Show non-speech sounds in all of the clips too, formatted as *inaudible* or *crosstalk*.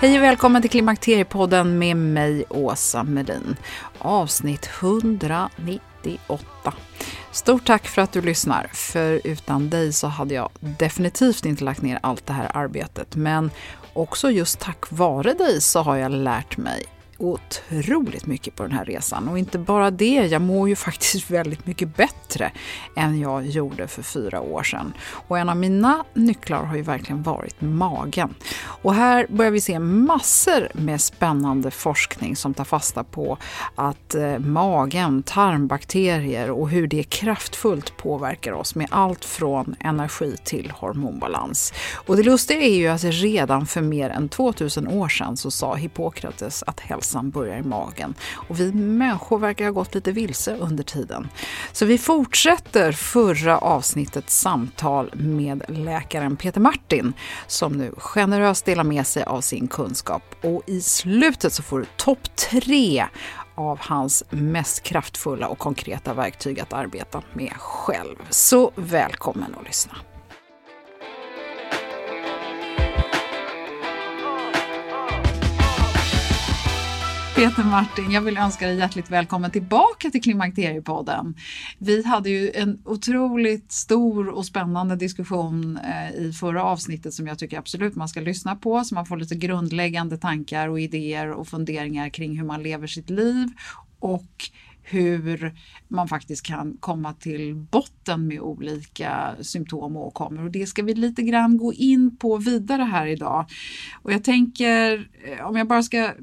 Hej och välkommen till Klimakteriepodden med mig, Åsa Melin. Avsnitt 198. Stort tack för att du lyssnar, för utan dig så hade jag definitivt inte lagt ner allt det här arbetet. Men också just tack vare dig så har jag lärt mig otroligt mycket på den här resan. Och inte bara det, jag mår ju *laughs* faktiskt väldigt mycket bättre än jag gjorde för fyra år sedan. Och en av mina nycklar har ju verkligen varit magen. Och här börjar vi se massor med spännande forskning som tar fasta på att eh, magen, tarmbakterier och hur det kraftfullt påverkar oss med allt från energi till hormonbalans. Och det lustiga är ju att redan för mer än 2000 år sedan så sa Hippokrates att hälsa hälsan börjar i magen. Och vi människor verkar ha gått lite vilse under tiden. Så vi fortsätter förra avsnittets samtal med läkaren Peter Martin som nu generöst delar med sig av sin kunskap. Och i slutet så får du topp tre av hans mest kraftfulla och konkreta verktyg att arbeta med själv. Så välkommen att lyssna. Peter Martin, jag vill önska dig hjärtligt välkommen tillbaka till Klimakteriepodden. Vi hade ju en otroligt stor och spännande diskussion eh, i förra avsnittet som jag tycker absolut man ska lyssna på så man får lite grundläggande tankar och idéer och funderingar kring hur man lever sitt liv och hur man faktiskt kan komma till botten med olika symptom och åkommor. Och det ska vi lite grann gå in på vidare här idag. Och jag tänker, eh, om jag bara ska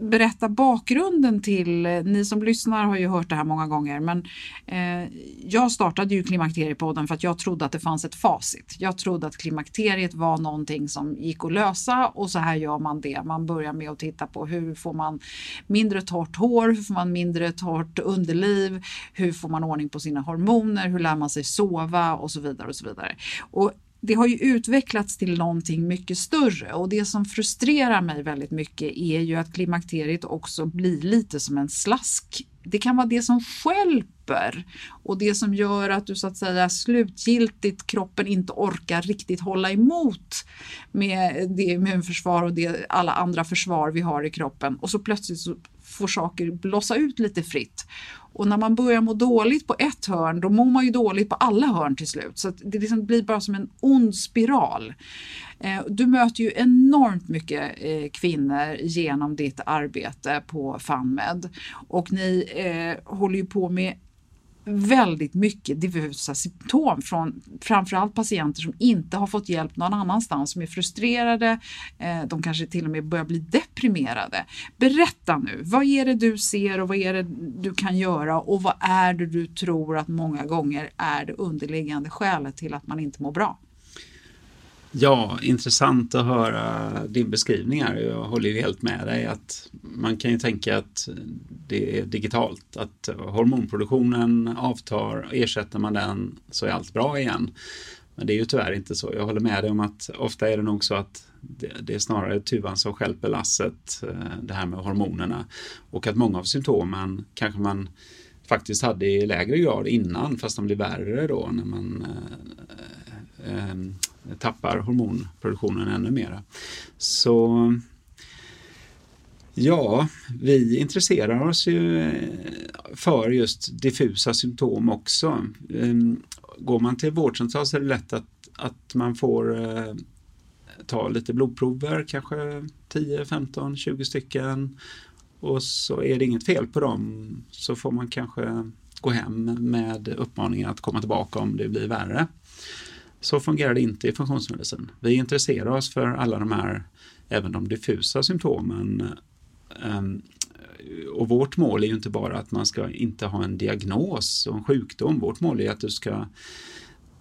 berätta bakgrunden till, ni som lyssnar har ju hört det här många gånger, men eh, jag startade ju Klimakteriepodden för att jag trodde att det fanns ett facit. Jag trodde att klimakteriet var någonting som gick att lösa och så här gör man det. Man börjar med att titta på hur får man mindre torrt hår, hur får man mindre torrt underliv, hur får man ordning på sina hormoner, hur lär man sig sova och så vidare och så vidare. Och det har ju utvecklats till någonting mycket större och det som frustrerar mig väldigt mycket är ju att klimakteriet också blir lite som en slask. Det kan vara det som skälper och det som gör att du så att säga slutgiltigt kroppen inte orkar riktigt hålla emot med det immunförsvar och det, alla andra försvar vi har i kroppen och så plötsligt så får saker blossa ut lite fritt. Och när man börjar må dåligt på ett hörn, då mår man ju dåligt på alla hörn till slut. Så det liksom blir bara som en ond spiral. Eh, du möter ju enormt mycket eh, kvinnor genom ditt arbete på FunMed och ni eh, håller ju på med väldigt mycket diffusa symptom från framförallt patienter som inte har fått hjälp någon annanstans, som är frustrerade, eh, de kanske till och med börjar bli deprimerade. Berätta nu, vad är det du ser och vad är det du kan göra och vad är det du tror att många gånger är det underliggande skälet till att man inte mår bra? Ja, intressant att höra din beskrivning här. Jag håller ju helt med dig att man kan ju tänka att det är digitalt, att hormonproduktionen avtar, ersätter man den så är allt bra igen. Men det är ju tyvärr inte så. Jag håller med dig om att ofta är det nog så att det, det är snarare tuvan som skälper lasset, eh, det här med hormonerna. Och att många av symptomen kanske man faktiskt hade i lägre grad innan fast de blir värre då när man eh, eh, tappar hormonproduktionen ännu mera. Så ja, vi intresserar oss ju för just diffusa symptom också. Ehm, går man till vårdcentral så är det lätt att, att man får eh, ta lite blodprover, kanske 10, 15, 20 stycken och så är det inget fel på dem så får man kanske gå hem med uppmaningen att komma tillbaka om det blir värre. Så fungerar det inte i funktionsmedicin. Vi intresserar oss för alla de här, även de diffusa symptomen. Ehm, och vårt mål är ju inte bara att man ska inte ha en diagnos och en sjukdom. Vårt mål är att du ska,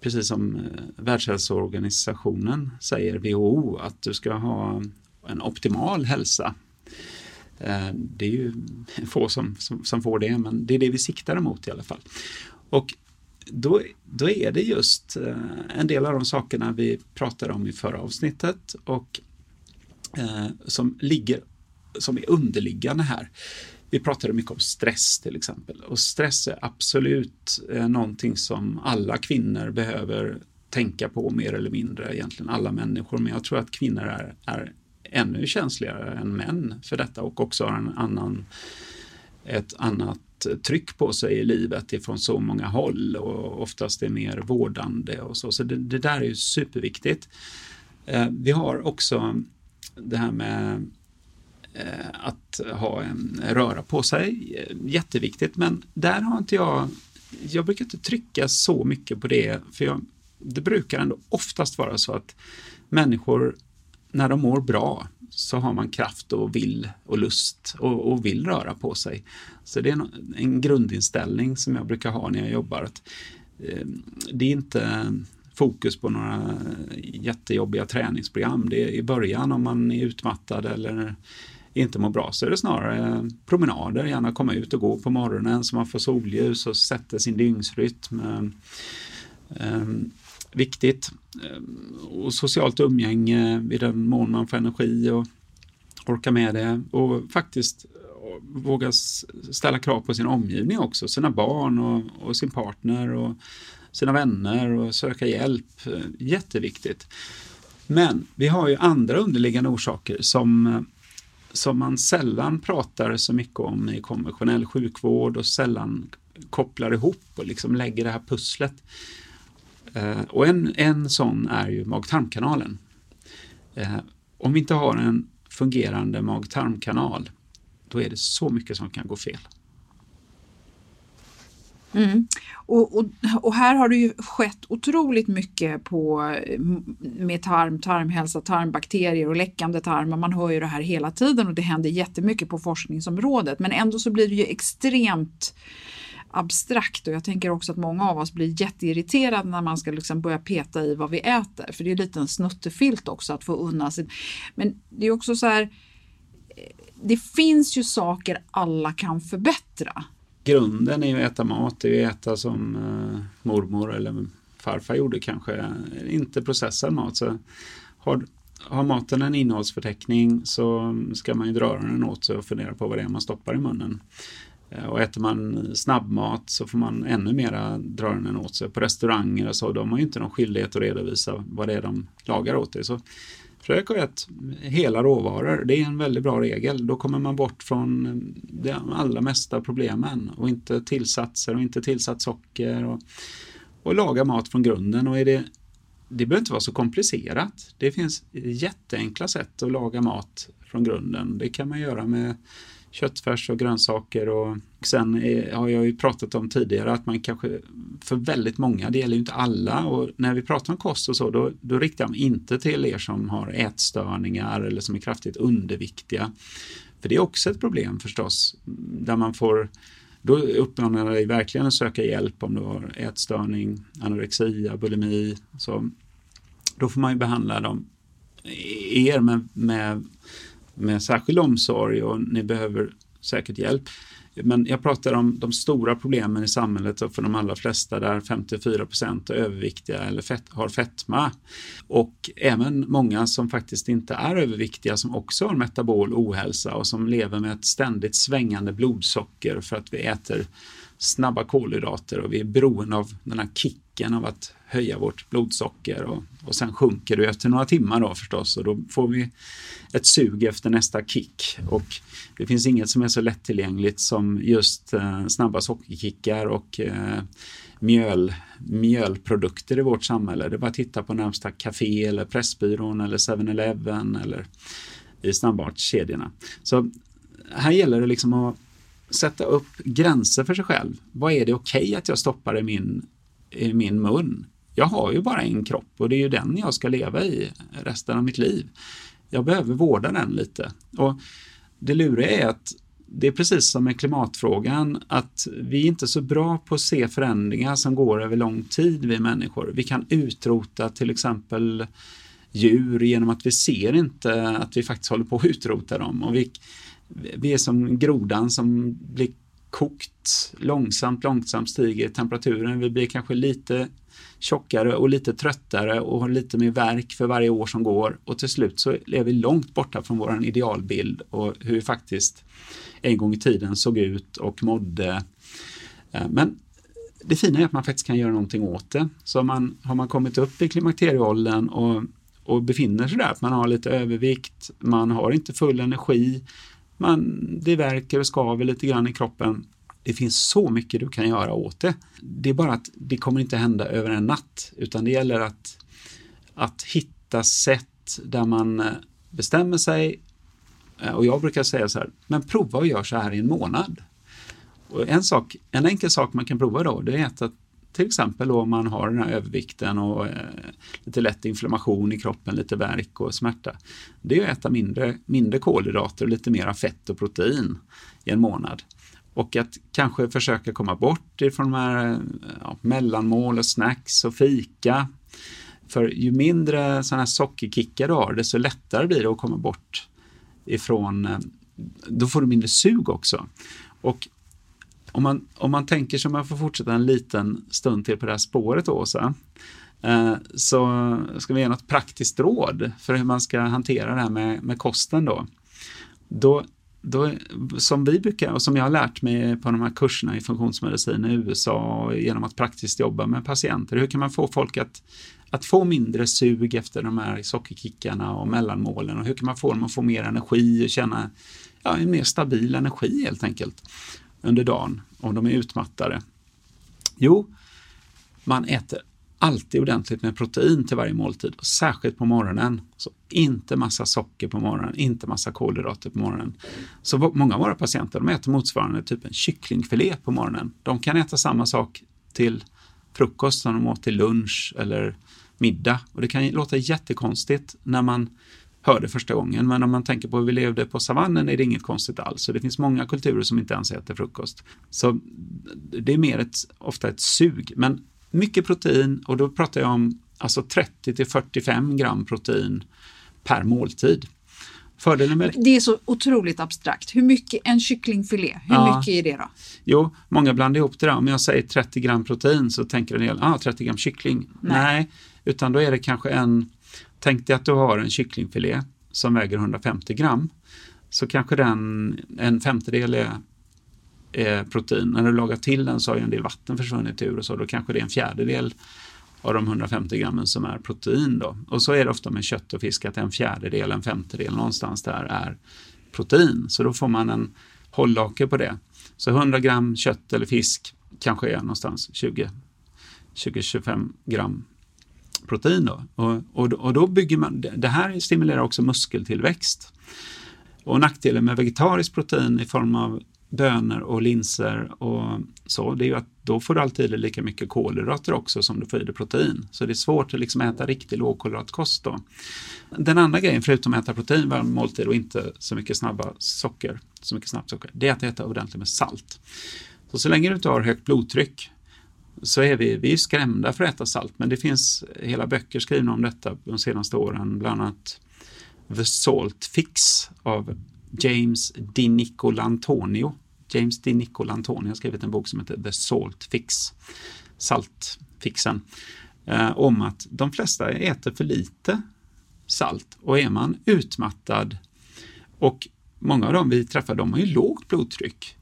precis som eh, Världshälsoorganisationen säger, WHO, att du ska ha en optimal hälsa. Ehm, det är ju få som, som, som får det, men det är det vi siktar emot i alla fall. Och då, då är det just eh, en del av de sakerna vi pratade om i förra avsnittet och eh, som ligger som är underliggande här. Vi pratade mycket om stress till exempel och stress är absolut eh, någonting som alla kvinnor behöver tänka på mer eller mindre, egentligen alla människor, men jag tror att kvinnor är, är ännu känsligare än män för detta och också har en annan, ett annat tryck på sig i livet ifrån så många håll och oftast är mer vårdande och så. Så det, det där är ju superviktigt. Eh, vi har också det här med eh, att ha en röra på sig, eh, jätteviktigt, men där har inte jag, jag brukar inte trycka så mycket på det, för jag, det brukar ändå oftast vara så att människor när de mår bra så har man kraft och vill och lust och, och vill röra på sig. Så det är en, en, grundinställning som jag brukar ha när jag jobbar. Att, eh, det är inte fokus på några jättejobbiga träningsprogram. Det är i början om man är utmattad eller inte mår bra så är det snarare promenader, gärna komma ut och gå på morgonen så man får solljus och sätter sin dygnsrytm. Eh, eh viktigt. Ehm, och socialt umgänge i den mån man får energi och orkar med det och faktiskt eh, våga ställa krav på sin omgivning också, sina barn och, och sin partner och sina vänner och söka hjälp. Eh, jätteviktigt. Men vi har ju andra underliggande orsaker som, eh, som man sällan pratar så mycket om i konventionell sjukvård och sällan kopplar ihop och liksom lägger det här pusslet. Eh, och en, en sån är ju mag-tarmkanalen. Eh, om vi inte har en fungerande mag-tarmkanal, då är det så mycket som kan gå fel. Mm. Och, och, och, här har det ju skett otroligt mycket på, med tarm, tarmhälsa, tarmbakterier och läckande tarmar. Man hör ju det här hela tiden och det händer jättemycket på forskningsområdet. Men ändå så blir det ju extremt abstrakt och jag tänker också att många av oss blir jätteirriterade när man ska liksom börja peta i vad vi äter. För det är lite en snuttefilt också att få unna sig. Men det är också så här, eh, det finns ju saker alla kan förbättra. Grunden är ju att äta mat, det är ju att äta som eh, mormor eller farfar gjorde kanske, inte processad mat. Så har, har maten en innehållsförteckning så ska man ju dra den åt sig och fundera på vad det är man stoppar i munnen. Eh, och äter man snabbmat så får man ännu mera dra den åt sig. På restauranger och så, de har ju inte någon skyldighet att redovisa vad det är de lagar åt dig. Så försök att äta hela råvaror, det är en väldigt bra regel. Då kommer man bort från eh, de allra mesta problemen och inte tillsatser och inte tillsatt socker. Och, och laga mat från grunden. Och är det, det behöver inte vara så komplicerat. Det finns jätteenkla sätt att laga mat från grunden. Det kan man göra med köttfärs och grönsaker och sen är, har jag ju pratat om tidigare att man kanske för väldigt många, det gäller ju inte alla och när vi pratar om kost och så då, då riktar jag mig inte till er som har ätstörningar eller som är kraftigt underviktiga. För det är också ett problem förstås där man får då uppmanar jag dig verkligen att söka hjälp om du har ätstörning, anorexia, bulimi. Så Då får man ju behandla dem, er med, med, med särskild omsorg och ni behöver säkert hjälp. Men jag pratar om de stora problemen i samhället och för de allra flesta där 54 procent är överviktiga eller fett, har fetma. Och även många som faktiskt inte är överviktiga som också har metabol ohälsa och som lever med ett ständigt svängande blodsocker för att vi äter snabba kolhydrater och vi är beroende av den här kicken av att höja vårt blodsocker och, och sen sjunker det efter några timmar då förstås och då får vi ett sug efter nästa kick och det finns inget som är så lättillgängligt som just eh, snabba sockerkickar och eh, mjöl, mjölprodukter i vårt samhälle. Det är bara att titta på närmsta café eller Pressbyrån eller 7-Eleven eller i snabbmatskedjorna. Så här gäller det liksom att sätta upp gränser för sig själv. Vad är det okej okay att jag stoppar i min, i min mun? Jag har ju bara en kropp och det är ju den jag ska leva i resten av mitt liv. Jag behöver vårda den lite. Och det luriga är att det är precis som med klimatfrågan, att vi är inte så bra på att se förändringar som går över lång tid, vi människor. Vi kan utrota till exempel djur genom att vi ser inte att vi faktiskt håller på att utrota dem. Och vi, vi är som grodan som blir kokt långsamt, långsamt stiger temperaturen. Vi blir kanske lite tjockare och lite tröttare och har lite mer verk för varje år som går och till slut så är vi långt borta från vår idealbild och hur vi faktiskt en gång i tiden såg ut och mådde. Eh, men det fina är att man faktiskt kan göra någonting åt det. Så man, har man kommit upp i klimakterieåldern och, och befinner sig där, att man har lite övervikt, man har inte full energi, man, det verkar och skaver lite grann i kroppen. Det finns så mycket du kan göra åt det. Det är bara att det kommer inte hända över en natt utan det gäller att, att hitta sätt där man eh, bestämmer sig eh, och jag brukar säga så här, men prova och gör så här i en månad. Och en, sak, en enkel sak man kan prova då, det är att till exempel om man har den här övervikten och eh, lite lätt inflammation i kroppen, lite värk och smärta. Det är att äta mindre, mindre kolhydrater och lite mera fett och protein i en månad. Och att kanske försöka komma bort ifrån de här ja, mellanmål och snacks och fika. För ju mindre sådana här sockerkickar du har, desto lättare blir det att komma bort ifrån, eh, då får du mindre sug också. Och om man, om man tänker som jag får fortsätta en liten stund till på det här spåret Åsa, eh, så ska vi ge något praktiskt råd för hur man ska hantera det här med, med kosten då. Då, då. Som vi brukar, och som jag har lärt mig på de här kurserna i funktionsmedicin i USA genom att praktiskt jobba med patienter, hur kan man få folk att, att få mindre sug efter de här sockerkickarna och mellanmålen och hur kan man få dem att få mer energi och känna ja, en mer stabil energi helt enkelt under dagen om de är utmattade? Jo, man äter alltid ordentligt med protein till varje måltid, och särskilt på morgonen. Så inte massa socker på morgonen, inte massa kolhydrater på morgonen. Så många av våra patienter de äter motsvarande typ en kycklingfilé på morgonen. De kan äta samma sak till frukost som de åt till lunch eller middag. Och det kan låta jättekonstigt när man hör det första gången. Men om man tänker på hur vi levde på savannen är det inget konstigt alls. Så det finns många kulturer som inte ens äter frukost. Så det är mer ett, ofta ett sug. Men mycket protein och då pratar jag om alltså 30 till 45 gram protein per måltid. Fördelen med det är så otroligt abstrakt. Hur mycket en kycklingfilé, hur ja. mycket är det då? Jo, många blandar ihop det där. Om jag säger 30 gram protein så tänker en del, ah, 30 gram kyckling. Nej. Nej, utan då är det kanske en Tänk dig att du har en kycklingfilé som väger 150 gram. Så kanske den, en femtedel är, Eh, protein. När du lagar till den så har ju en del vatten försvunnit ur och så. Då kanske det är en fjärdedel av de 150 grammen som är protein. Då. Och så är det ofta med kött och fisk att en fjärdedel, en femtedel någonstans där är protein. Så då får man en hållhake på det. Så 100 gram kött eller fisk kanske är någonstans 20-25 gram protein. Då. Och, och, och då bygger man, det här stimulerar också muskeltillväxt. Och nackdelen med vegetariskt protein i form av bönor och linser och så, det är ju att då får du alltid lika mycket kolhydrater också som du får i dig protein. Så det är svårt att liksom äta riktig lågkolhydratkost då. Den andra grejen, förutom att äta protein varje måltid och inte så mycket snabba socker, så mycket snabbt socker, det är att äta ordentligt med salt. Så så länge du inte har högt blodtryck så är vi, vi är skrämda för att äta salt, men det finns hela böcker skrivna om detta de senaste åren, bland annat The Salt Fix av James Di Nicolantonio. James D. Nicolantoni har skrivit en bok som heter The Salt Fix, saltfixen, eh, om att de flesta äter för lite salt och är man utmattad och många av dem vi träffar de har ju lågt blodtryck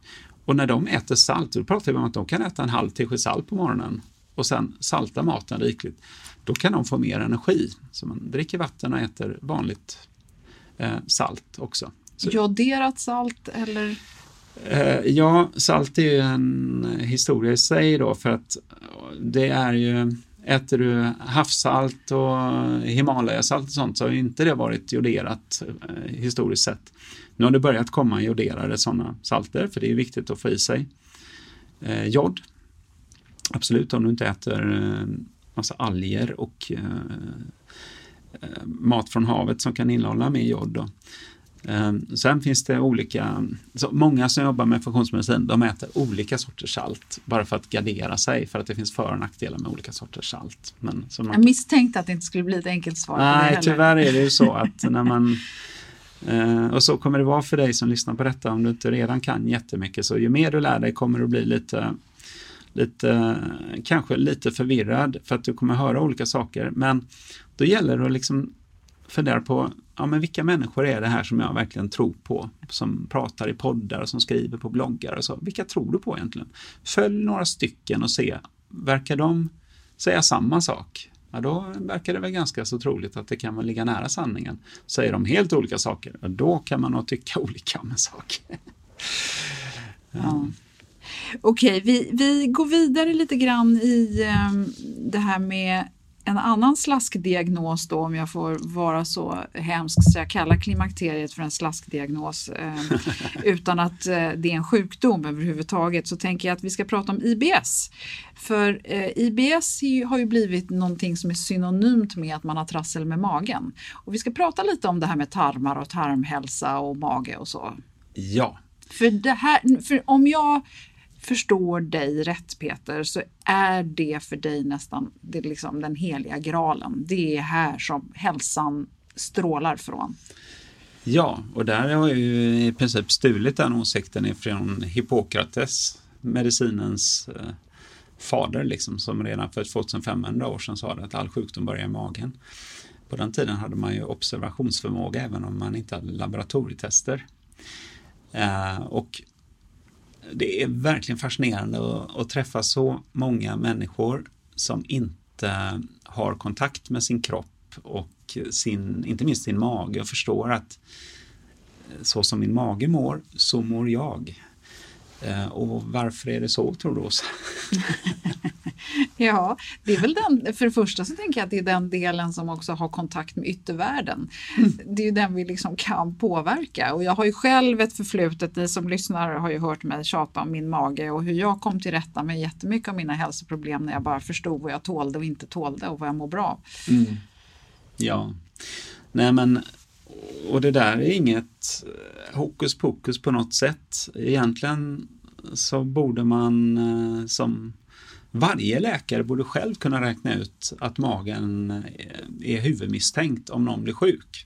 och när de äter salt, då pratar vi om att de kan äta en halv tesked salt på morgonen och sen salta maten rikligt. Då kan de få mer energi. Så man dricker vatten och äter vanligt eh, salt också. Så, Joderat salt eller? Eh, ja, salt är ju en historia i sig då för att eh, det är ju Äter du havssalt och Himalayasalt och sånt så har ju inte det varit joderat eh, historiskt sett. Nu har det börjat komma joderade sådana salter för det är viktigt att få i sig eh, jod. Absolut, om du inte äter eh, massa alger och eh, eh mat från havet som kan innehålla mer jod. Då. Eh, Sen finns det olika, så många som jobbar med funktionsmedicin, de äter olika sorters salt bara för att gardera sig, för att det finns för och nackdelar med olika sorters salt. Men, så man, Jag misstänkte att det inte skulle bli ett enkelt svar nej, tyvärr är det ju så att när man eh, och så kommer det vara för dig som lyssnar på detta om du inte redan kan jättemycket så ju mer du lär dig kommer du bli lite lite, kanske lite förvirrad för att du kommer höra olika saker. Men då gäller det att liksom fundera på ja, men vilka människor är det här som jag verkligen tror på? Som pratar i poddar och som skriver på bloggar och så. Vilka tror du på egentligen? Följ några stycken och se, verkar de säga samma sak? Ja, då verkar det väl ganska så troligt att det kan väl ligga nära sanningen. Säger de helt olika saker, ja, då kan man nog tycka *laughs* olika om en sak. Ja. Okej, vi, vi går vidare lite grann i eh, det här med en annan slaskdiagnos då, om jag får vara så hemsk så jag kallar klimakteriet för en slaskdiagnos eh, *laughs* utan att eh, det är en sjukdom överhuvudtaget så tänker jag att vi ska prata om IBS. För eh, IBS har ju blivit någonting som är synonymt med att man har trassel med magen. Och vi ska prata lite om det här med tarmar och tarmhälsa och mage och så. Ja, För, det här, för om jag förstår dig rätt Peter så är det för dig nästan det är liksom den heliga graalen. Det är här som hälsan strålar från. Ja, och där har jag ju i princip stulit den åsikten ifrån Hippokrates, medicinens eh, fader, liksom, som redan för 2500 år sedan sa att all sjukdom börjar i magen. På den tiden hade man ju observationsförmåga även om man inte hade laboratorietester. Eh, och det är verkligen fascinerande att, att träffa så många människor som inte har kontakt med sin kropp och sin, inte minst sin mage och förstår att så som min mage mår, så mår jag. Eh, Och varför är det så tror du Åsa? *laughs* Ja, det är väl den, för det första så tänker jag att det är den delen som också har kontakt med yttervärlden. Det är ju den vi liksom kan påverka och jag har ju själv ett förflutet, ni som lyssnar har ju hört mig tjata om min mage och hur jag kom till rätta med jättemycket av mina hälsoproblem när jag bara förstod vad jag tålde och inte tålde och vad jag mår bra av. Ja, nej men och det där är inget eh, hokus pokus på något sätt. Egentligen så borde man eh, som varje läkare borde själv kunna räkna ut att magen eh, är huvudmisstänkt om någon blir sjuk.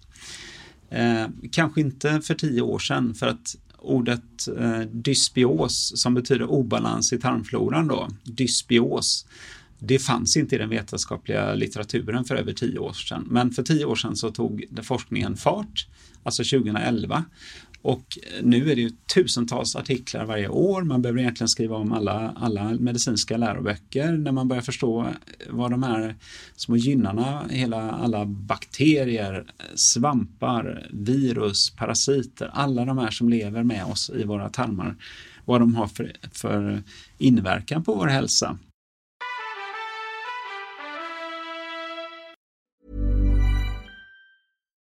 Eh, kanske inte för tio år sedan för att ordet eh, dysbios som betyder obalans i tarmfloran då, dysbios, det fanns inte i den vetenskapliga litteraturen för över tio år sedan. Men för tio år sedan så tog forskningen fart, alltså 2011. Och nu är det ju tusentals artiklar varje år. Man behöver egentligen skriva om alla, alla medicinska läroböcker när man börjar förstå vad de här små gynnarna, hela, alla bakterier, svampar, virus, parasiter, alla de här som lever med oss i våra tarmar, vad de har för, för inverkan på vår hälsa.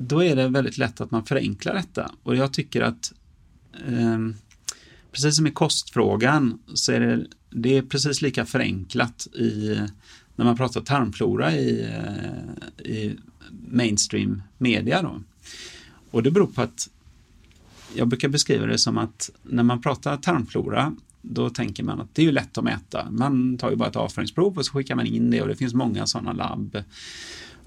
Då är det väldigt lätt att man förenklar detta. Och jag tycker att eh, precis som i kostfrågan så är det, det är precis lika förenklat i när man pratar tarmflora i, eh, i mainstream media. Då. Och det beror på att jag brukar beskriva det som att när man pratar tarmflora då tänker man att det är ju lätt att mäta. Man tar ju bara ett avföringsprov och så skickar man in det och det finns många sådana labb.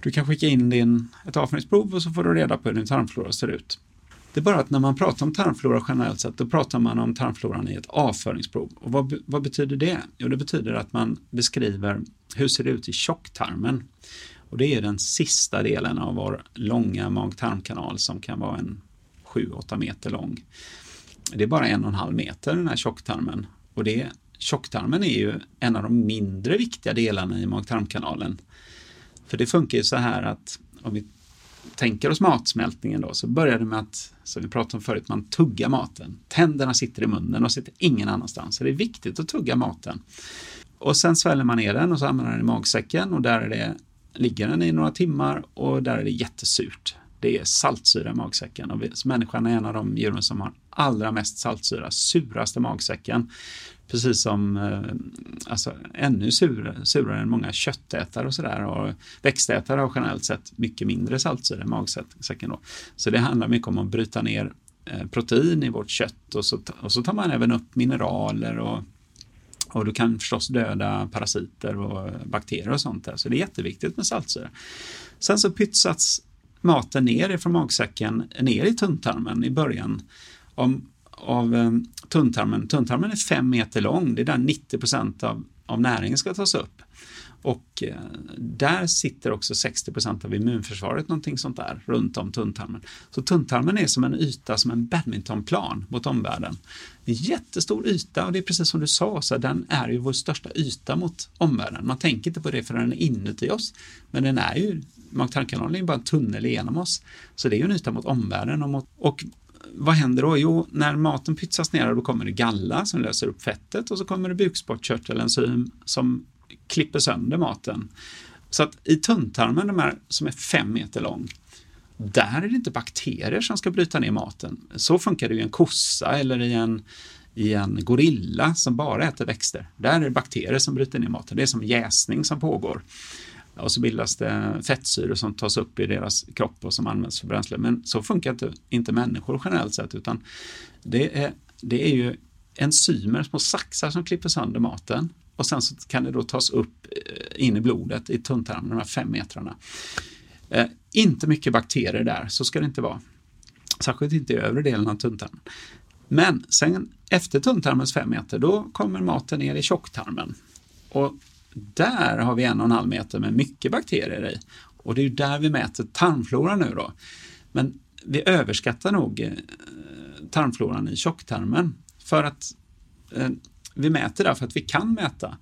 Du kan skicka in din, ett avföringsprov och så får du reda på hur din tarmflora ser ut. Det är bara att när man pratar om tarmflora generellt sett, då pratar man om tarmfloran i ett avföringsprov. Och vad, vad betyder det? Jo, det betyder att man beskriver hur ser det ut i tjocktarmen. Och det är den sista delen av vår långa mag-tarmkanal som kan vara en 7-8 meter lång. Det är bara en och en halv meter den här tjocktarmen. Och det, tjocktarmen är ju en av de mindre viktiga delarna i mag-tarmkanalen. För det funkar ju så här att om vi tänker oss matsmältningen då så börjar det med att, som vi pratade om förut, man tuggar maten. Tänderna sitter i munnen och sitter ingen annanstans. Så det är viktigt att tugga maten. Och sen sväljer man ner den och så använder den i magsäcken och där är det, ligger den i några timmar och där är det jättesurt. Det är saltsyra i magsäcken och vi, människan är en av de djuren som har allra mest saltsyra, suraste magsäcken. Precis som eh, alltså, ännu surare, surare än många köttätare och sådär. Och växtätare har generellt sett mycket mindre saltsyra i magsäcken. Då. Så det handlar mycket om att bryta ner eh, protein i vårt kött och så, och så tar man även upp mineraler och och du kan förstås döda parasiter och bakterier och sånt där. Så det är jätteviktigt med saltsyra. Sen så pytsas maten ner ifrån magsäcken ner i tunntarmen i början av, av tunntarmen. Tunntarmen är fem meter lång, det är där 90 procent av, av näringen ska tas upp. Och eh, där sitter också 60 procent av immunförsvaret, någonting sånt där, runt om tunntarmen. Så tunntarmen är som en yta, som en badmintonplan mot omvärlden. En jättestor yta och det är precis som du sa, så den är ju vår största yta mot omvärlden. Man tänker inte på det för den är inuti oss, men den är ju, mag-tarmkanalen är ju bara en tunnel igenom oss. Så det är ju en yta mot omvärlden och, mot, och vad händer då? Jo, när maten pytsas ner då kommer det galla som löser upp fettet och så kommer det bukspottkörtelenzym som klipper sönder maten. Så att i tunntarmen, de här som är fem meter lång, där är det inte bakterier som ska bryta ner maten. Så funkar det i en kossa eller i en, i en gorilla som bara äter växter. Där är det bakterier som bryter ner maten. Det är som jäsning som pågår. Och så bildas det fettsyror som tas upp i deras kropp och som används för bränsle. Men så funkar inte, inte människor generellt sett utan det är, det är ju enzymer, små saxar som klipper sönder maten och sen så kan det då tas upp eh, in i blodet i tunntarmen, de här fem metrarna. Eh, inte mycket bakterier där, så ska det inte vara. Särskilt inte i övre delen av tunntarmen. Men sen efter tunntarmens fem meter, då kommer maten ner i tjocktarmen. Och där har vi en och en halv meter med mycket bakterier i. Och det är ju där vi mäter tarmfloran nu då. Men vi överskattar nog eh, tarmfloran i tjocktarmen. För att eh, vi mäter där för att vi kan mäta.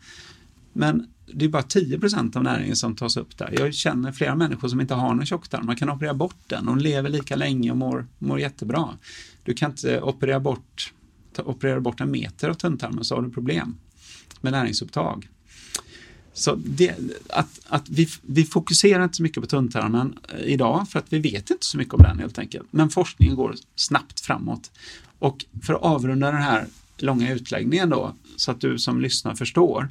Men det är bara 10% av näringen som tas upp där. Jag känner flera människor som inte har någon tjocktarm. Man kan operera bort den. De lever lika länge och mår, mår jättebra. Du kan inte operera bort, ta, operera bort en meter av tunntarmen så har du problem med näringsupptag. Så det, att, att vi, vi fokuserar inte så mycket på tunntarmen eh, idag för att vi vet inte så mycket om den helt enkelt. Men forskningen går snabbt framåt. Och för att avrunda den här långa utläggningen då, så att du som lyssnar förstår.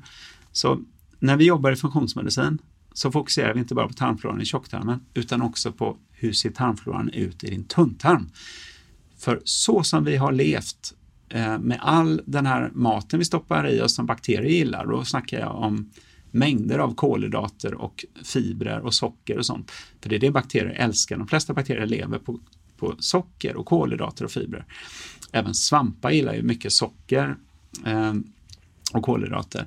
Så när vi jobbar i funktionsmedicin så fokuserar vi inte bara på tarmfloran i tjocktarmen utan också på hur ser tarmfloran ut i din tunntarm. För så som vi har levt eh, med all den här maten vi stoppar i oss som bakterier gillar, då snackar jag om mängder av kolhydrater och fibrer och socker och sånt. För det är det bakterier älskar. De flesta bakterier lever på, på socker och kolhydrater och fibrer. Även svampar gillar ju mycket socker eh, och kolhydrater.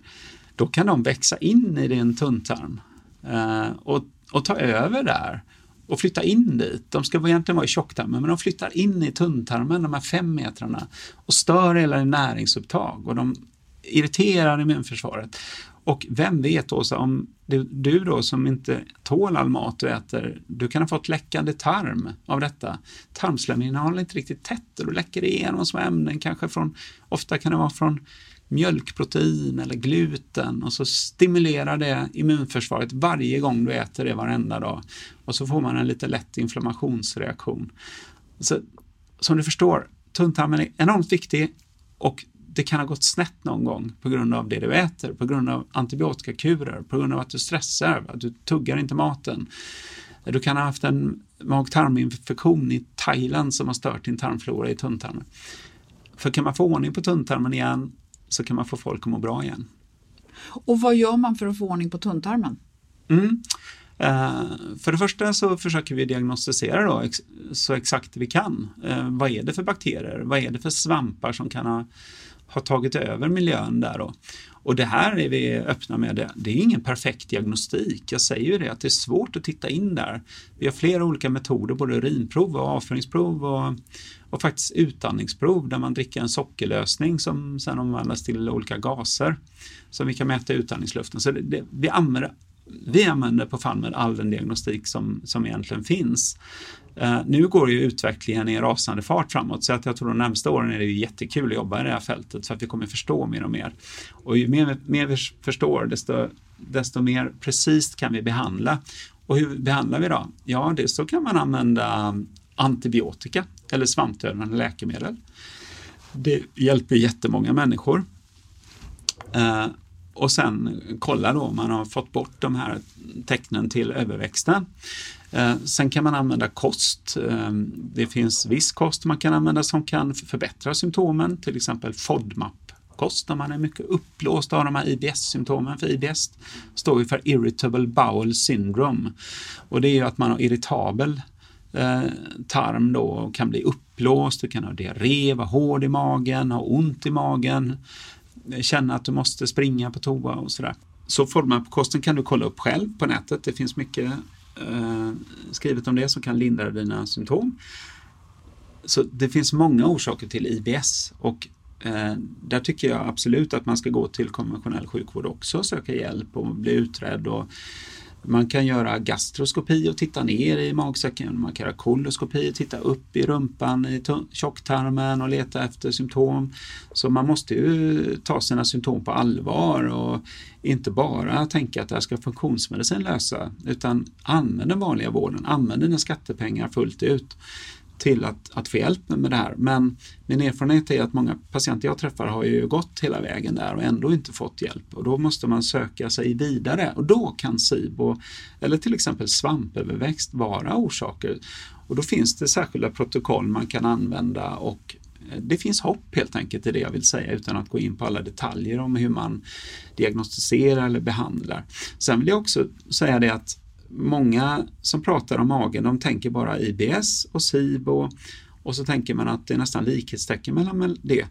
Då kan de växa in i din tunntarm eh, och, och ta över där och flytta in dit. De ska egentligen vara i tjocktarmen men de flyttar in i tunntarmen, de här fem metrarna och stör hela din näringsupptag och de irriterar immunförsvaret. Och vem vet Åsa, om du, du då som inte tål all mat du äter, du kan ha fått läckande tarm av detta. Tarmslemhinnan håller inte riktigt tätt och då läcker det igenom små ämnen, kanske från, ofta kan det vara från mjölkprotein eller gluten och så stimulerar det immunförsvaret varje gång du äter det varenda dag. Och så får man en lite lätt inflammationsreaktion. Så, som du förstår, tunntarmen är enormt viktig och det kan ha gått snett någon gång på grund av det du äter, på grund av antibiotikakurer, på grund av att du stressar, att du tuggar inte maten. Du kan ha haft en mag-tarminfektion i Thailand som har stört din tarmflora i tunntarmen. För kan man få ordning på tunntarmen igen så kan man få folk att må bra igen. Och vad gör man för att få ordning på tunntarmen? Mm. Uh, för det första så försöker vi diagnostisera då ex så exakt vi kan. Uh, vad är det för bakterier? Vad är det för svampar som kan ha har tagit över miljön där. Då. Och det här är vi öppna med. Det är ingen perfekt diagnostik. Jag säger ju det att det är svårt att titta in där. Vi har flera olika metoder, både urinprov och avföringsprov och, och faktiskt utandningsprov där man dricker en sockerlösning som sedan omvandlas till olika gaser som vi kan mäta i utandningsluften. Så det, det, vi använder vi använder på Falmer all den diagnostik som, som egentligen finns. Eh, nu går ju utvecklingen i rasande fart framåt så att jag tror de närmsta åren är det jättekul att jobba i det här fältet så att vi kommer förstå mer och mer. Och ju mer, mer vi förstår desto, desto mer precis kan vi behandla. Och hur behandlar vi då? Ja, det så kan man använda antibiotika eller svampdödande läkemedel. Det hjälper jättemånga människor. Eh, och sen kolla då om man har fått bort de här tecknen till överväxten. Eh, sen kan man använda kost. Eh, det finns viss kost man kan använda som kan förbättra symptomen, till exempel FODMAP-kost när man är mycket uppblåst av de här IBS-symptomen. För IBS står ju för Irritable Bowel Syndrome och det är ju att man har irritabel eh, tarm då och kan bli uppblåst, du kan ha diarré, vara hård i magen, ha ont i magen, eh, känna att du måste springa på toa och sådär. Så FODMAP-kosten kan du kolla upp själv på nätet. Det finns mycket Eh, skrivet om det som kan lindra dina symptom. Så det finns många orsaker till IBS och eh, där tycker jag absolut att man ska gå till konventionell sjukvård också och söka hjälp och bli utredd och man kan göra gastroskopi och titta ner i magsäcken. Man kan göra koloskopi och titta upp i rumpan, i tjocktarmen och leta efter symptom. Så man måste ju ta sina symptom på allvar och inte bara tänka att det här ska funktionsmedicin lösa utan använd den vanliga vården, använd dina skattepengar fullt ut till att, att få hjälp med det här. Men min erfarenhet är att många patienter jag träffar har ju gått hela vägen där och ändå inte fått hjälp och då måste man söka sig vidare och då kan SIBO eller till exempel svampöverväxt vara orsaker. Och då finns det särskilda protokoll man kan använda och eh, det finns hopp helt enkelt i det jag vill säga utan att gå in på alla detaljer om hur man diagnostiserar eller behandlar. Sen vill jag också säga det att många som pratar om magen, de tänker bara IBS och SIBO och så tänker man att det är nästan likhetstecken mellan det.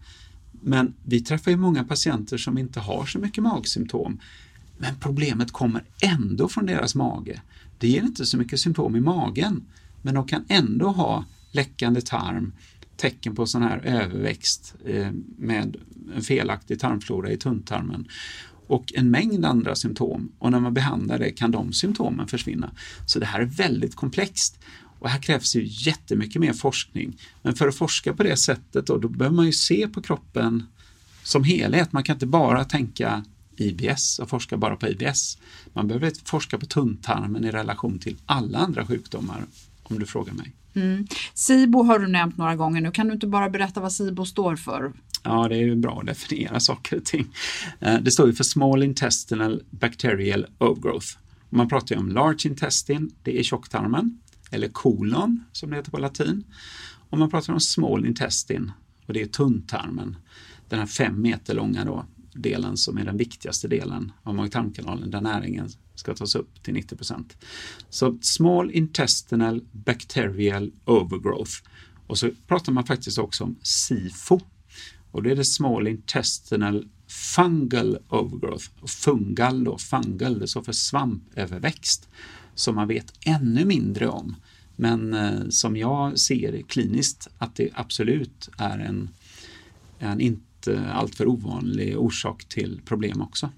Men vi träffar ju många patienter som inte har så mycket magsymptom. Men problemet kommer ändå från deras mage. Det ger inte så mycket symptom i magen, men de kan ändå ha läckande tarm, tecken på sån här överväxt eh, med en felaktig tarmflora i tunntarmen och en mängd andra symptom. Och när man behandlar det kan de symptomen försvinna. Så det här är väldigt komplext. Och här krävs ju jättemycket mer forskning. Men för att forska på det sättet då, då behöver man ju se på kroppen som helhet. Man kan inte bara tänka IBS och forska bara på IBS. Man behöver forska på tunntarmen i relation till alla andra sjukdomar om du frågar mig. Mm. SIBO har du nämnt några gånger nu. Kan du inte bara berätta vad SIBO står för? Ja, det är ju bra att definiera *laughs* saker och ting. Eh, det står ju för Small Intestinal Bacterial Overgrowth. Man pratar ju om large intestine, det är tjocktarmen, eller kolon som det heter på latin. Och man pratar om small intestine och det är tunntarmen, den här fem meter långa då, delen som är den viktigaste delen av mag-tarmkanalen där näringen ska tas upp till 90 procent. Så small intestinal bacterial overgrowth. Och så pratar man faktiskt också om SIFO. Och det är det small intestinal fungal overgrowth. Och fungal då, fungal, det står för svampöverväxt som man vet ännu mindre om. Men eh, som jag ser kliniskt att det absolut är en, en inte alltför ovanlig orsak till problem också.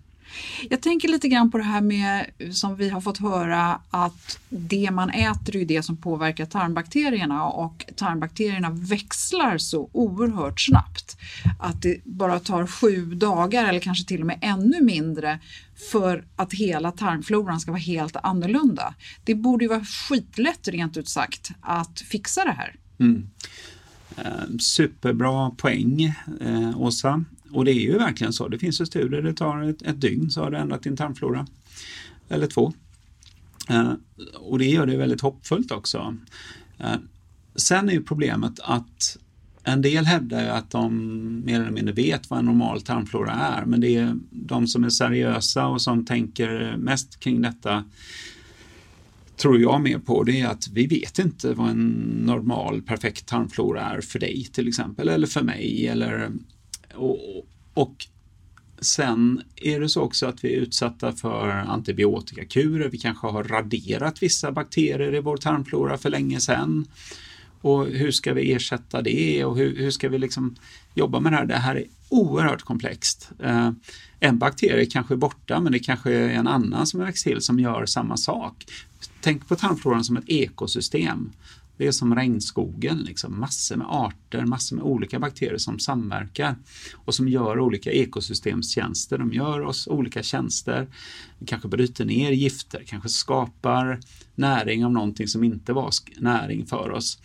Jag tänker lite grann på det här med som vi har fått höra att det man äter är det som påverkar tarmbakterierna och tarmbakterierna växlar så oerhört snabbt att det bara tar sju dagar eller kanske till och med ännu mindre för att hela tarmfloran ska vara helt annorlunda. Det borde ju vara skitlätt rent ut sagt att fixa det här. Mm. Eh, superbra poäng, eh, Åsa. Och det är ju verkligen så. Det finns ju studier, det tar ett, ett dygn så har du ändrat din tarmflora. Eller två. Eh, och det gör det väldigt hoppfullt också. Eh, sen är ju problemet att en del hävdar ju att de mer eller mindre vet vad en normal tarmflora är, men det är de som är seriösa och som tänker mest kring detta tror jag mer på det är att vi vet inte vad en normal perfekt tarmflora är för dig till exempel eller för mig eller och, och Sen är det så också att vi är utsatta för antibiotikakurer. Vi kanske har raderat vissa bakterier i vår tarmflora för länge sedan. Och hur ska vi ersätta det och hur, hur ska vi liksom jobba med det här? Det här är oerhört komplext. Eh, en bakterie kanske är borta men det kanske är en annan som har växt till som gör samma sak. Tänk på tarmfloran som ett ekosystem. Det är som regnskogen, liksom. massor med arter, massor med olika bakterier som samverkar och som gör olika ekosystemstjänster. De gör oss olika tjänster, kanske bryter ner gifter, kanske skapar näring av någonting som inte var näring för oss.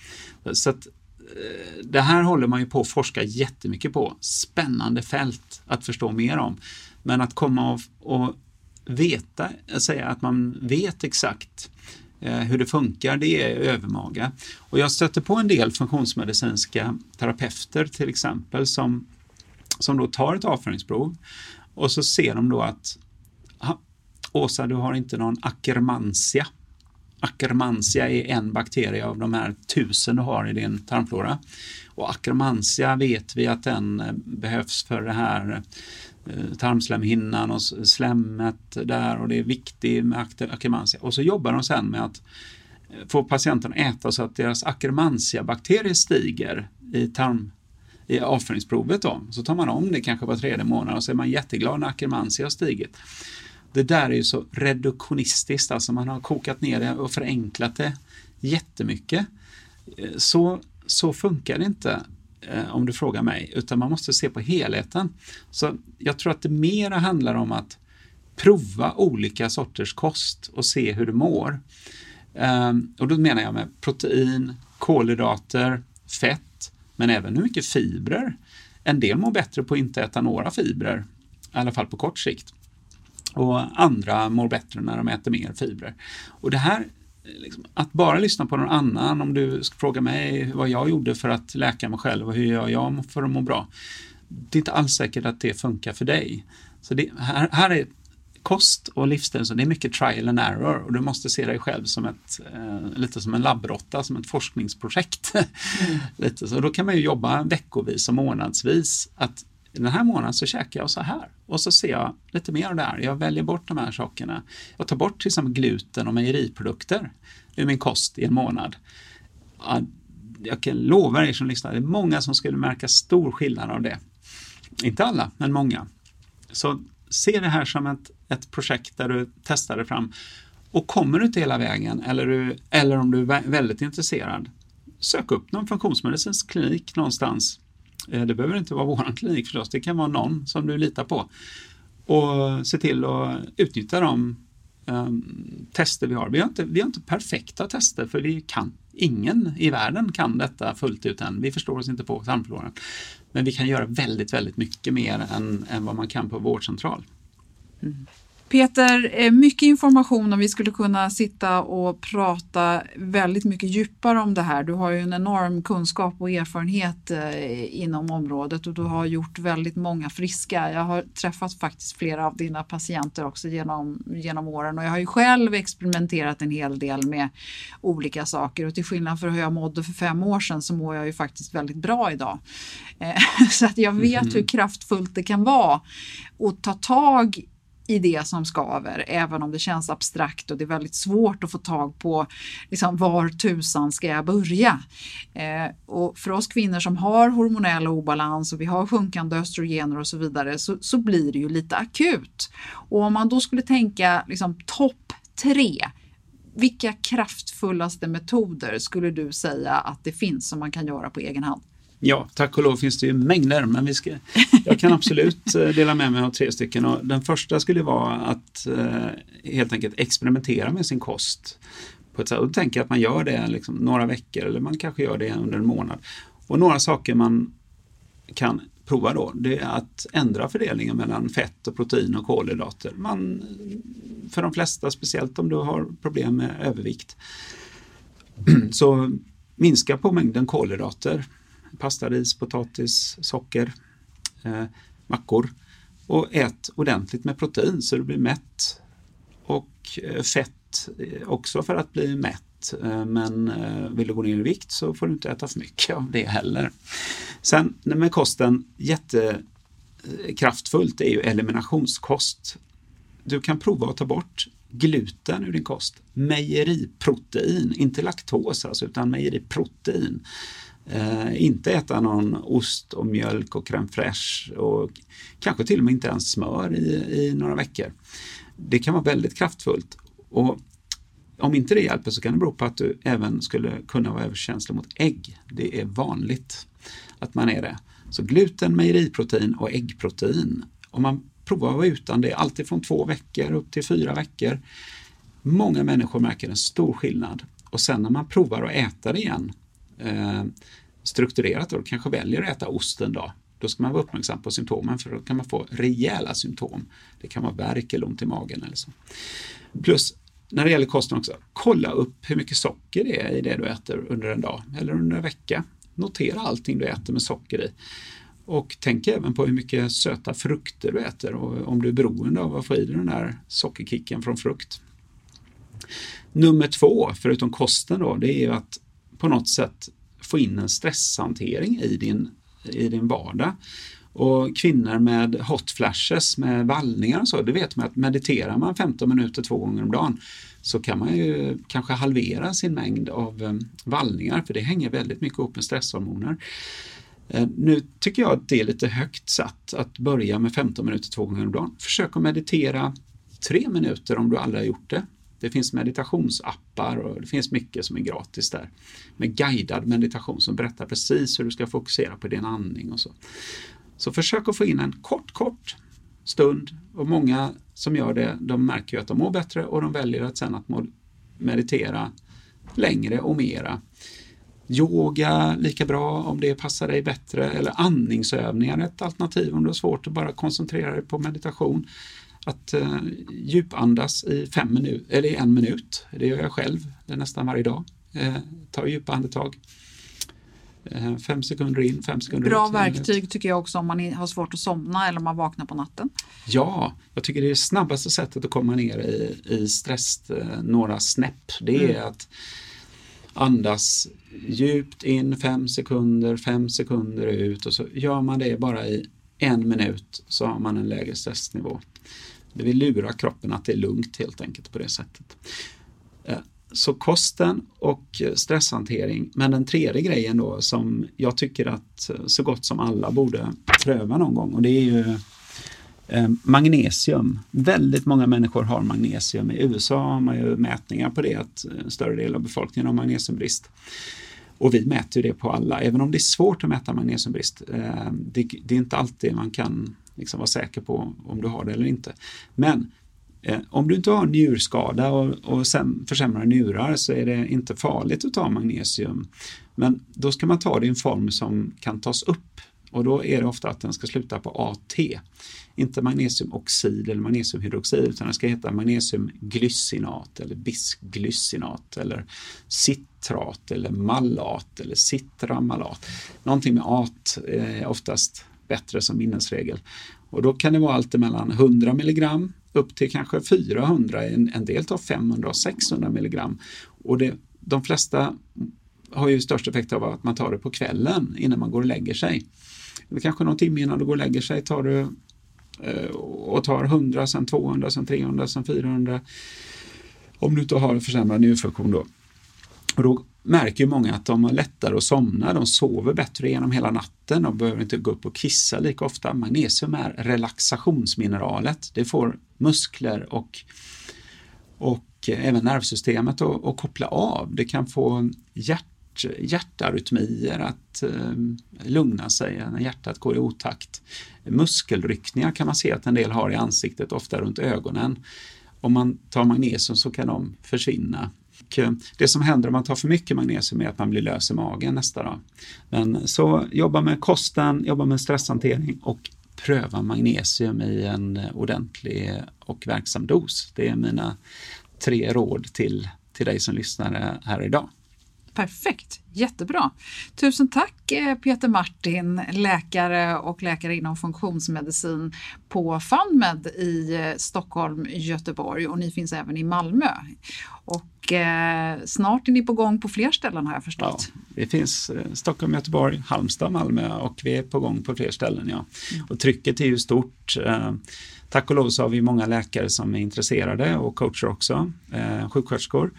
Så att, eh, det här håller man ju på att forska jättemycket på. Spännande fält att förstå mer om. Men att komma och, och veta, säga att man vet exakt Eh, hur det funkar, det är övermaga. Och jag stöter på en del funktionsmedicinska terapeuter till exempel som, som då tar ett avföringsprov och så ser de då att Åsa, du har inte någon Akkermansia. Akkermansia är en bakterie av de här tusen du har i din tarmflora. Och Akkermansia vet vi att den eh, behövs för det här Eh, tarmslemhinnan och slemmet där och det är viktigt med akkermansia. Och så jobbar de sen med att eh, få patienten att äta så att deras akkermansia-bakterier stiger i tarm i avföringsprovet. Då. Så tar man om det kanske var tredje månad och så är man jätteglad när akkermansia har stigit. Det där är ju så reduktionistiskt, alltså man har kokat ner det och förenklat det jättemycket. Eh, så, så funkar det inte eh, om du frågar mig, utan man måste se på helheten. Så jag tror att det mera handlar om att prova olika sorters kost och se hur du mår. Eh, och då menar jag med protein, kolhydrater, fett, men även hur mycket fibrer. En del mår bättre på att inte äta några fibrer, i alla fall på kort sikt. Och andra mår bättre när de äter mer fibrer. Och det här liksom, att bara lyssna på någon annan, om du frågar mig vad jag gjorde för att läka mig själv och hur gör jag för att må bra. Det är inte alls säkert att det funkar för dig. Så det, här, här är kost och livsstil, så det är mycket trial and error och du måste se dig själv som ett, eh, lite som en labbrotta, som ett forskningsprojekt. *laughs* Mm. lite, så då kan man ju jobba veckovis och månadsvis. Att den här månaden så käkar jag så här och så ser jag lite mer av det här. Jag väljer bort de här sakerna. Jag tar bort till exempel gluten och mejeriprodukter ur min kost i en månad. Jag kan lova er som lyssnar, det är många som skulle märka stor skillnad av det. Inte alla, men många. Så se det här som ett, ett projekt där du testar det fram. Och kommer du inte hela vägen eller, du, eller om du är väldigt intresserad, sök upp någon funktionsmedicinsk klinik någonstans. Eh, det behöver inte vara vår klinik förstås, det kan vara någon som du litar på. Och se till att utnyttja de um, tester vi har. Vi har, inte, vi har inte perfekta tester för vi kan, ingen i världen kan detta fullt ut än. Vi förstår oss inte på tarmfloran. Men vi kan göra väldigt, väldigt mycket mer än, än vad man kan på vårdcentral. Mm. Peter, eh, mycket information och vi skulle kunna sitta och prata väldigt mycket djupare om det här. Du har ju en enorm kunskap och erfarenhet eh, inom området och du har gjort väldigt många friska. Jag har träffat faktiskt flera av dina patienter också genom, genom åren och jag har ju själv experimenterat en hel del med olika saker och till skillnad från hur jag mådde för fem år sedan så mår jag ju faktiskt väldigt bra idag. Eh, *laughs* så att jag vet mm. hur kraftfullt det kan vara att ta tag i det som skaver, även om det känns abstrakt och det är väldigt svårt att få tag på liksom, var tusan ska jag börja? Eh, och för oss kvinnor som har hormonell obalans och vi har sjunkande östrogener och så vidare så, så blir det ju lite akut. Och om man då skulle tänka liksom, topp tre vilka kraftfullaste metoder skulle du säga att det finns som man kan göra på egen hand? Ja, tack och lov finns det ju mängder, men vi ska, jag kan absolut eh, dela med mig av tre stycken. Och den första skulle vara att eh, helt enkelt experimentera med sin kost. På ett sätt. Och tänka att man gör det liksom några veckor eller man kanske gör det under en månad. Och några saker man kan prova då, det är att ändra fördelningen mellan fett och protein och kolhydrater. Man, för de flesta, speciellt om du har problem med övervikt, *clears throat* så minska på mängden kolhydrater pasta, ris, potatis, socker, eh, mackor. Och ät ordentligt med protein så du blir mätt. Och eh, fett eh, också för att bli mätt. Eh, men eh, vill du gå ner i vikt så får du inte äta för mycket av det heller. Sen med kosten, jättekraftfullt eh, är ju eliminationskost. Du kan prova att ta bort gluten ur din kost. Mejeriprotein, inte laktos alltså, utan mejeriprotein. Eh, inte äta någon ost och mjölk och crème fraîche och kanske till och med inte ens smör i, i några veckor. Det kan vara väldigt kraftfullt. Och om inte det hjälper så kan det bero på att du även skulle kunna vara överkänslig mot ägg. Det är vanligt att man är det. Så gluten, mejeriprotein och äggprotein. Om man provar att vara utan det, alltid från två veckor upp till fyra veckor. Många människor märker en stor skillnad och sen när man provar att äta det igen eh, strukturerat och kanske väljer att äta ost en dag, då ska man vara uppmärksam på symptomen för då kan man få rejäla symptom. Det kan vara värk eller ont i magen eller så. Plus när det gäller kosten också, kolla upp hur mycket socker det är i det du äter under en dag eller under en vecka. Notera allting du äter med socker i. Och tänk även på hur mycket söta frukter du äter och om du är beroende av att få i dig den där sockerkicken från frukt. Nummer två, förutom kosten då, det är ju att på något sätt få in en stresshantering i din, i din vardag. Och kvinnor med hot flashes, med vallningar och så, det vet man att mediterar man 15 minuter två gånger om dagen så kan man ju kanske halvera sin mängd av eh, vallningar för det hänger väldigt mycket ihop med stresshormoner. Eh, nu tycker jag att det är lite högt satt att börja med 15 minuter två gånger om dagen. Försök att meditera tre minuter om du aldrig har gjort det. Det finns meditationsappar och det finns mycket som är gratis där. Med guidad meditation som berättar precis hur du ska fokusera på din andning och så. Så försök att få in en kort, kort stund och många som gör det, de märker ju att de mår bättre och de väljer att sen att meditera längre och mera. Yoga lika bra om det passar dig bättre eller andningsövningar ett alternativ om du har svårt att bara koncentrera dig på meditation att eh, djupandas i fem minut, eller en minut. Det gör jag själv nästan varje dag. Eh, ta djupa andetag. Eh, fem sekunder in, fem sekunder Bra ut. verktyg tycker jag också om man har svårt att somna eller om man vaknar på natten. Ja, jag tycker det är det snabbaste sättet att komma ner i, i stress eh, några snäpp. Det är Mm. att andas djupt in fem sekunder, fem sekunder ut och så gör man det bara i en minut så har man en lägre stressnivå. Det vill lura kroppen att det är lugnt helt enkelt på det sättet. Eh, så kosten och stresshantering. Men den tredje grejen då som jag tycker att eh, så gott som alla borde pröva någon gång och det är ju eh, magnesium. Väldigt många människor har magnesium. I USA har man ju mätningar på det att en större del av befolkningen har magnesiumbrist. Och vi mäter ju det på alla, även om det är svårt att mäta magnesiumbrist. Det är inte alltid man kan liksom vara säker på om du har det eller inte. Men eh, om du inte har njurskada och, och sen försämrar njurar så är det inte farligt att ta magnesium. Men då ska man ta det i en form som kan tas upp och då är det ofta att den ska sluta på AT. Inte magnesiumoxid eller magnesiumhydroxid utan den ska heta magnesiumglycinat eller bisglycinat eller citrat eller malat eller citramalat. Någonting med at är eh, oftast bättre som minnesregel. Och då kan det vara allt mellan 100 milligram upp till kanske 400, en, en del tar 500 och 600 milligram. Och det, de flesta har ju störst effekt av att man tar det på kvällen innan man går och lägger sig. Eller kanske någon timme innan du går och lägger sig tar du eh, och tar 100, sen 200, sen 300, sen 400. Om du inte har försämrad njurfunktion då. Och då märker ju många att de har lättare att somna, de sover bättre genom hela natten, de behöver inte gå upp och kissa lika ofta. Magnesium är relaxationsmineralet, det får muskler och, och även nervsystemet att, att koppla av. Det kan få hjärt, hjärtarytmier att eh, lugna sig när hjärtat går i otakt. Muskelryckningar kan man se att en del har i ansiktet, ofta runt ögonen. Om man tar magnesium så kan de försvinna. Och eh, det som händer om man tar för mycket magnesium är att man blir lös i magen nästa dag. Men så jobba med kosten, jobba med stresshantering och pröva magnesium i en ordentlig och verksam dos. Det är mina tre råd till, till dig som lyssnar här idag. Perfekt, jättebra. Tusen tack Peter Martin, läkare och läkare inom funktionsmedicin på FunMed i eh, Stockholm, Göteborg och ni finns även i Malmö. Och eh, snart är ni på gång på fler ställen har jag Ja, förstått. det finns eh, Stockholm, Göteborg, Halmstad, Malmö och vi är på gång på fler ställen. Ja. Och trycket är ju stort. Eh, Tack och lov så har vi många läkare som är intresserade och coacher också, eh, sjuksköterskor.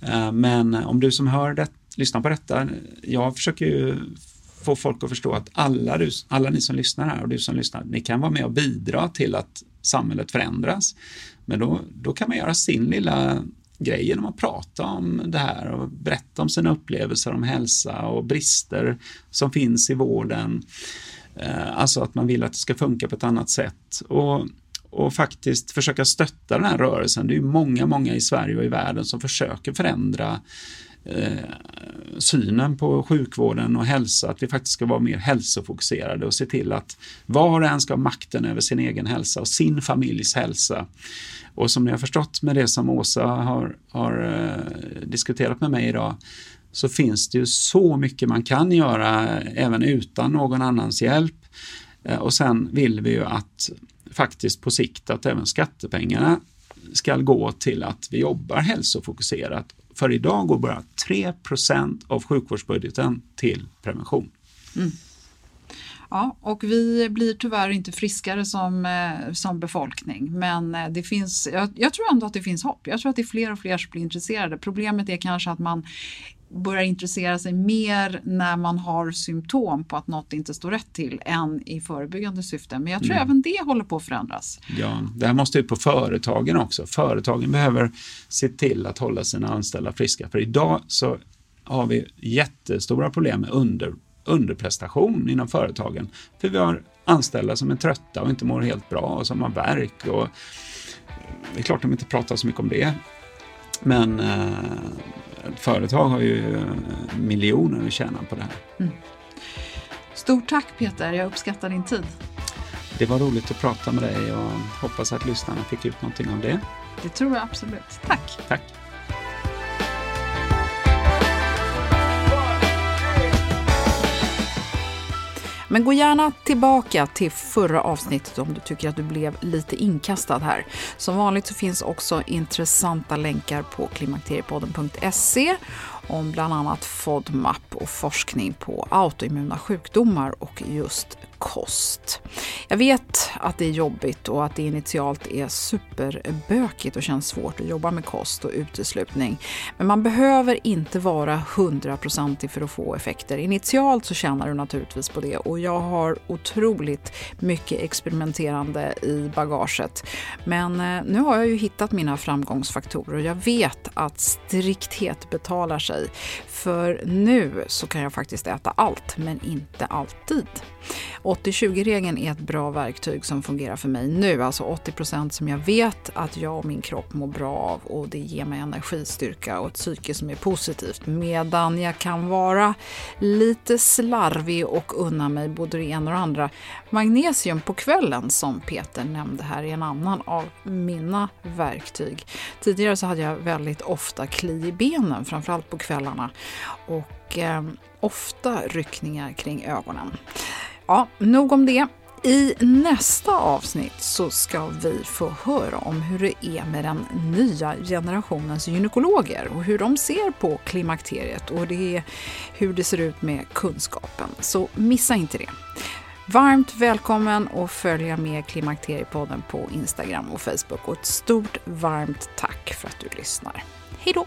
Eh, Men om du som hör det, lyssnar på detta, jag försöker ju få folk att förstå att alla, du, alla ni som lyssnar här och du som lyssnar, ni kan vara med och bidra till att samhället förändras. Men då, då kan man göra sin lilla grej genom att prata om det här och berätta om sina upplevelser om hälsa och brister som finns i vården. Eh, alltså att man vill att det ska funka på ett annat sätt. Och, och faktiskt försöka stötta den här rörelsen. Det är ju många, många i Sverige och i världen som försöker förändra Eh, synen på sjukvården och hälsa, att vi faktiskt ska vara mer hälsofokuserade och se till att var och en ska ha makten över sin egen hälsa och sin familjs hälsa. Och som ni har förstått med det som Åsa har, har eh, diskuterat med mig idag så finns det ju så mycket man kan göra eh, även utan någon annans hjälp. Eh, Och sen vill vi ju att faktiskt på sikt att även skattepengarna ska gå till att vi jobbar hälsofokuserat. För idag går bara 3% av sjukvårdsbudgeten till prevention. Mm. Ja, och vi blir tyvärr inte friskare som, eh, som befolkning. Men eh, det finns, jag, jag tror ändå att det finns hopp. Jag tror att det är fler och fler som blir intresserade. Problemet är kanske att man börjar intressera sig mer när man har symptom på att något inte står rätt till än i förebyggande syfte. Men jag tror även det håller på att förändras. Ja, det här måste ut på företagen också. Företagen behöver se till att hålla sina anställda friska. För idag så har vi jättestora problem med under, underprestation inom företagen. För vi har anställda som är trötta och inte mår helt bra och som har värk. Och det är klart de inte pratar så mycket om det. Men eh, företag har ju eh, miljoner att tjäna på det här. Stort tack Peter, jag uppskattar din tid. Det var roligt att prata med dig och hoppas att lyssnarna fick ut någonting av det. Det tror jag absolut. Tack! Tack! Men gå gärna tillbaka till förra avsnittet om du tycker att du blev lite inkastad här. Som vanligt så finns också intressanta länkar på klimakteriepodden.se om bland annat FODMAP och forskning på autoimmuna sjukdomar och just kost. Jag vet att det är jobbigt och att det initialt är superbökigt och känns svårt att jobba med kost och uteslutning. Men man behöver inte vara hundraprocentig för att få effekter. Initialt så tjänar du naturligtvis på det och jag har otroligt mycket experimenterande i bagaget. Men eh, nu har jag ju hittat mina framgångsfaktorer och jag vet att strikthet betalar sig. För nu så kan jag faktiskt äta allt, men inte alltid. 80-20-regeln är ett bra verktyg som fungerar för mig nu. Alltså 80% som jag vet att jag och min kropp mår bra av och det ger mig energistyrka och ett psyke som är positivt. Medan jag kan vara lite slarvig och unna mig både det ena och det andra. Magnesium på kvällen som Peter nämnde här är en annan av mina verktyg. Tidigare så hade jag väldigt ofta kli i benen, framförallt på kvällarna. Och eh, ofta ryckningar kring ögonen. Ja, nog om det. I nästa avsnitt så ska vi få höra om hur det är med den nya generationens gynekologer och hur de ser på klimakteriet och det är hur det ser ut med kunskapen. Så missa inte det. Varmt välkommen och följa med Klimakteriepodden på Instagram och Facebook och ett stort varmt tack för att du lyssnar. Hej då!